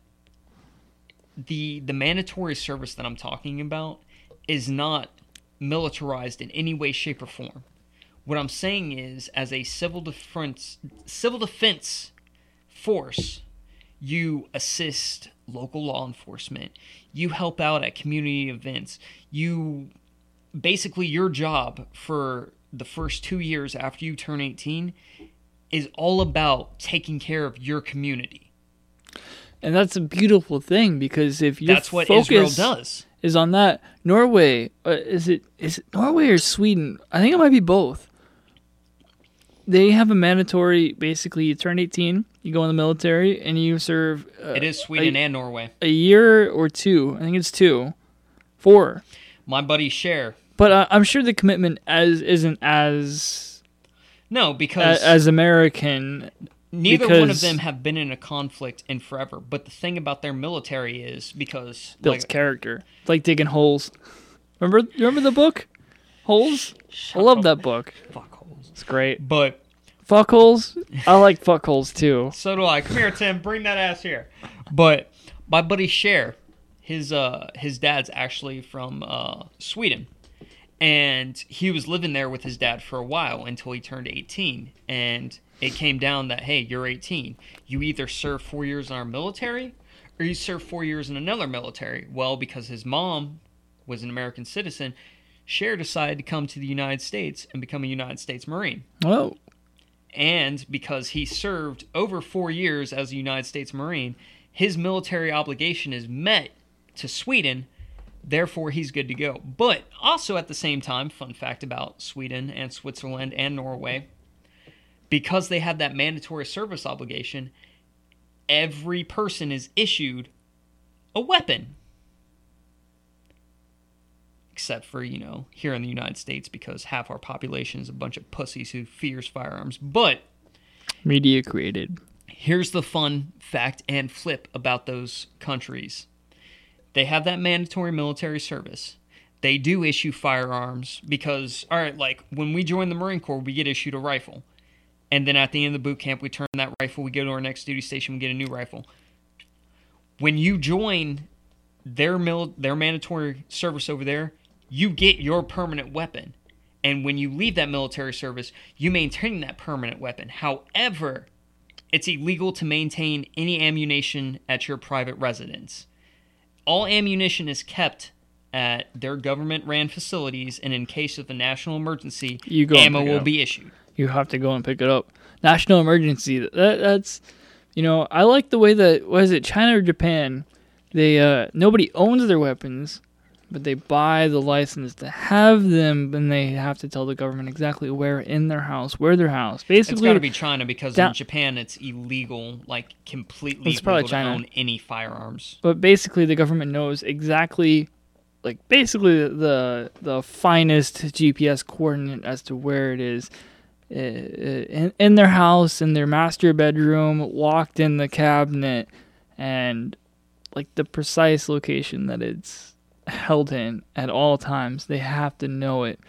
B: the the mandatory service that I'm talking about is not militarized in any way, shape, or form. What I'm saying is, as a civil defense civil defense force, you assist local law enforcement. You help out at community events. You basically your job for the first two years after you turn 18 is all about taking care of your community.
A: And that's a beautiful thing because if your
B: That's what
A: focus
B: Israel does.
A: is on that, Norway uh, is it is it Norway or Sweden? I think it might be both. They have a mandatory. Basically, you turn 18, you go in the military, and you serve uh,
B: It is Sweden
A: a,
B: and Norway.
A: a year or two. I think it's two, four.
B: My buddy Cher
A: But uh, I'm sure the commitment as isn't as
B: No,
A: a,
B: because
A: as American.
B: neither one of them have been in a conflict in forever. But the thing about their military is because
A: builds
B: like,
A: character. It's like digging holes. Remember remember the book? Holes? I love that book.
B: fuckholes.
A: It's great.
B: But
A: fuckholes. I like fuckholes too.
B: So do I. Come here, Tim. Bring that ass here. But my buddy Cher, his uh his dad's actually from uh Sweden. And he was living there with his dad for a while until he turned 18. And it came down that, hey, you're 18. You either serve four years in our military or you serve four years in another military. Well, because his mom was an American citizen, Cher decided to come to the United States and become a United States Marine
A: Oh.
B: and because he served over four years as a United States Marine, his military obligation is met to Sweden. Therefore, he's good to go. But also at the same time, fun fact about Sweden and Switzerland and Norway, because they have that mandatory service obligation, every person is issued a weapon. Except for, you know, here in the United States, because half our population is a bunch of pussies who fears firearms. But
A: Media created.
B: here's the fun fact and flip about those countries they have that mandatory military service they do issue firearms because all right like when we join the marine corps we get issued a rifle and then at the end of the boot camp we turn that rifle we go to our next duty station we get a new rifle when you join their mil- their mandatory service over there you get your permanent weapon and when you leave that military service you maintain that permanent weapon however it's illegal to maintain any ammunition at your private residence. All ammunition is kept at their government ran facilities, and in case of a national emergency,
A: You go
B: ammo will be issued.
A: You have to go and pick it up. National emergency. That, that's, you know, I like the way that was it China or Japan. They uh nobody owns their weapons, but they buy the license to have them, and they have to tell the government exactly where in their house, where their house.
B: It's
A: Basically,
B: got to be China because
A: down-
B: in Japan it's illegal, like completely
A: It's probably China.
B: to own any firearms.
A: but basically the government knows exactly like basically the the finest GPS coordinate as to where it is uh, in, in their house in their master bedroom locked in the cabinet and like the precise location that it's held in at all times they have to know it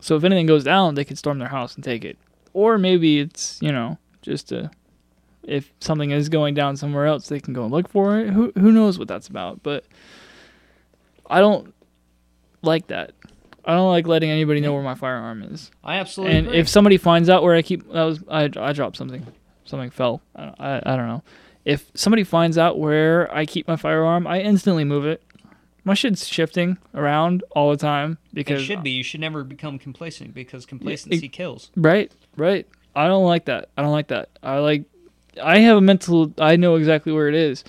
A: so if anything goes down they can storm their house and take it or maybe it's you know just a if something is going down somewhere else, they can go and look for it. Who who knows what that's about? But I don't like that. I don't like letting anybody know where my firearm is.
B: I absolutely
A: and
B: agree.
A: if somebody finds out where I keep, that was I I dropped something, something fell. I, I I don't know. If somebody finds out where I keep my firearm, I instantly move it. My shit's shifting around all the time because it
B: should be. You should never become complacent because complacency kills.
A: Right, right. I don't like that. I don't like that. I like. I have a mental. I know exactly where it is,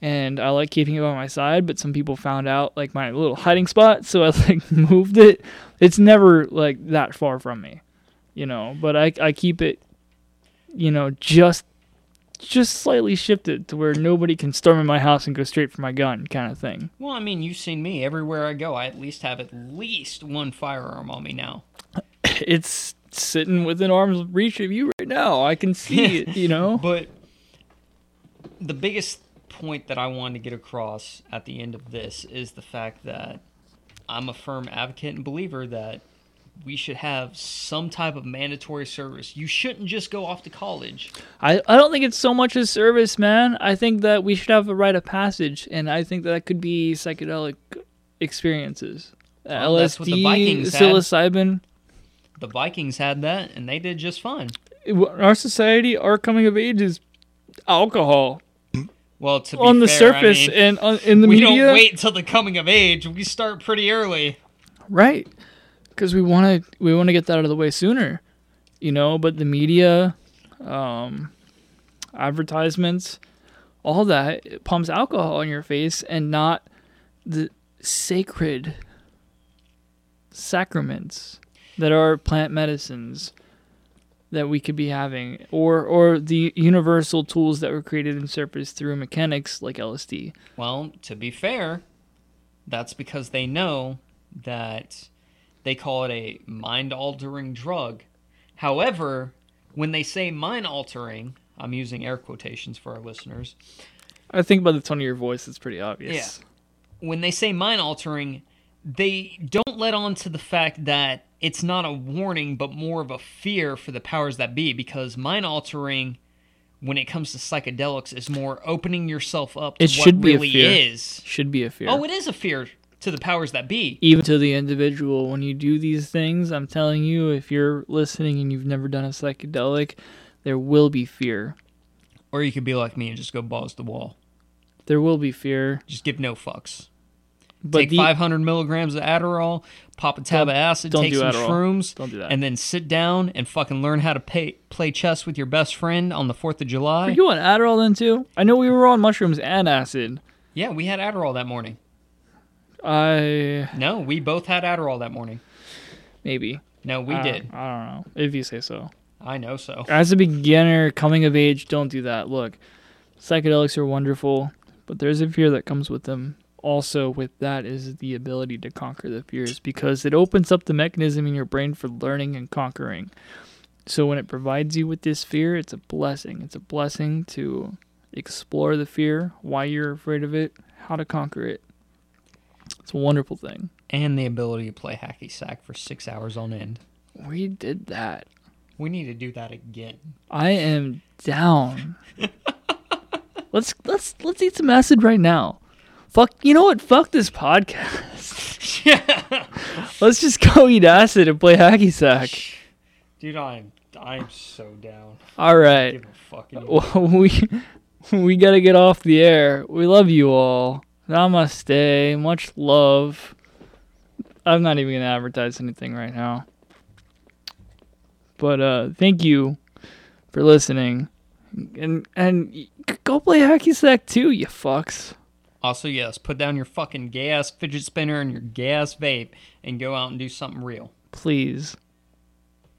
A: and I like keeping it by my side. But some people found out like my little hiding spot, so I like moved it. It's never like that far from me, you know. But I I keep it, you know, just just slightly shifted to where nobody can storm in my house and go straight for my gun, kind of thing.
B: Well, I mean, you've seen me everywhere I go. I at least have at least one firearm on me now.
A: It's sitting within arm's reach of you right now. I can see it, you know.
B: But the biggest point that I wanted to get across at the end of this is the fact that I'm a firm advocate and believer that we should have some type of mandatory service. You shouldn't just go off to college.
A: I, I don't think it's so much a service, man. I think that we should have a rite of passage, and I think that could be psychedelic experiences.
B: Well, that's what the
A: LSD,
B: Vikings had.
A: psilocybin.
B: The Vikings had that, and they did just fine.
A: Our society, our coming of age is alcohol
B: Well, to be
A: on the
B: fair, I
A: surface
B: mean,
A: and on, in the
B: we
A: media.
B: don't wait until the coming of age. We start pretty early.
A: Right. Because we want to we want to get that out of the way sooner, you know. But the media, um, advertisements, all that pumps alcohol in your face and not the sacred sacraments that are plant medicines that we could be having, or or the universal tools that were created and surfaced through mechanics like LSD.
B: Well, to be fair, that's because they know that they call it a mind altering drug. However, when they say mind altering, I'm using air quotations for our listeners.
A: I think by the tone of your voice, it's pretty obvious. Yeah.
B: When they say mind altering, they don't let on to the fact that it's not a warning, but more of a fear for the powers that be, because mind altering, when it comes to psychedelics, is more opening yourself up to
A: It
B: what
A: should be a
B: really
A: fear.
B: is.
A: Should be a fear.
B: Oh, it is a fear to the powers that be.
A: even to the individual when you do these things i'm telling you if you're listening and you've never done a psychedelic there will be fear
B: Or you could be like me and just go balls to the wall.
A: there will be fear
B: Just give no fucks.
A: but
B: take
A: the,
B: 500 milligrams of Adderall, pop a tab of acid, take some
A: Adderall.
B: shrooms,
A: don't do that
B: and then sit down and fucking learn how to pay, play chess with your best friend on the 4th of July.
A: are you on adderall then too i know we were on mushrooms and acid
B: Yeah, we had Adderall that morning.
A: I
B: No, we both had Adderall that morning.
A: maybe.
B: No, we
A: I-
B: did.
A: i don't know. If you say so.
B: I know so.
A: as a beginner coming of age don't do that. Look psychedelics are wonderful but there's a fear that comes with them. Also with that is the ability to conquer the fears because it opens up the mechanism in your brain for learning and conquering. So when it provides you with this fear it's a blessing. It's a blessing to explore the fear why you're afraid of it how to conquer it it's a wonderful thing
B: And the ability to play hacky sack for six hours on end.
A: we did that
B: We need to do that again.
A: I am down. let's let's let's eat some acid right now. Fuck, you know what? Fuck this podcast.
B: yeah.
A: Let's just go eat acid and play hacky sack.
B: Dude, I'm I'm so down.
A: All right.
B: Give a fucking
A: Well, we we gotta get off the air. We love you all. Namaste. Much love. I'm not even gonna advertise anything right now. But uh, thank you for listening, and and go play hacky sack too, you fucks.
B: Also, yes, put down your fucking gas fidget spinner and your gas vape and go out and do something real.
A: Please.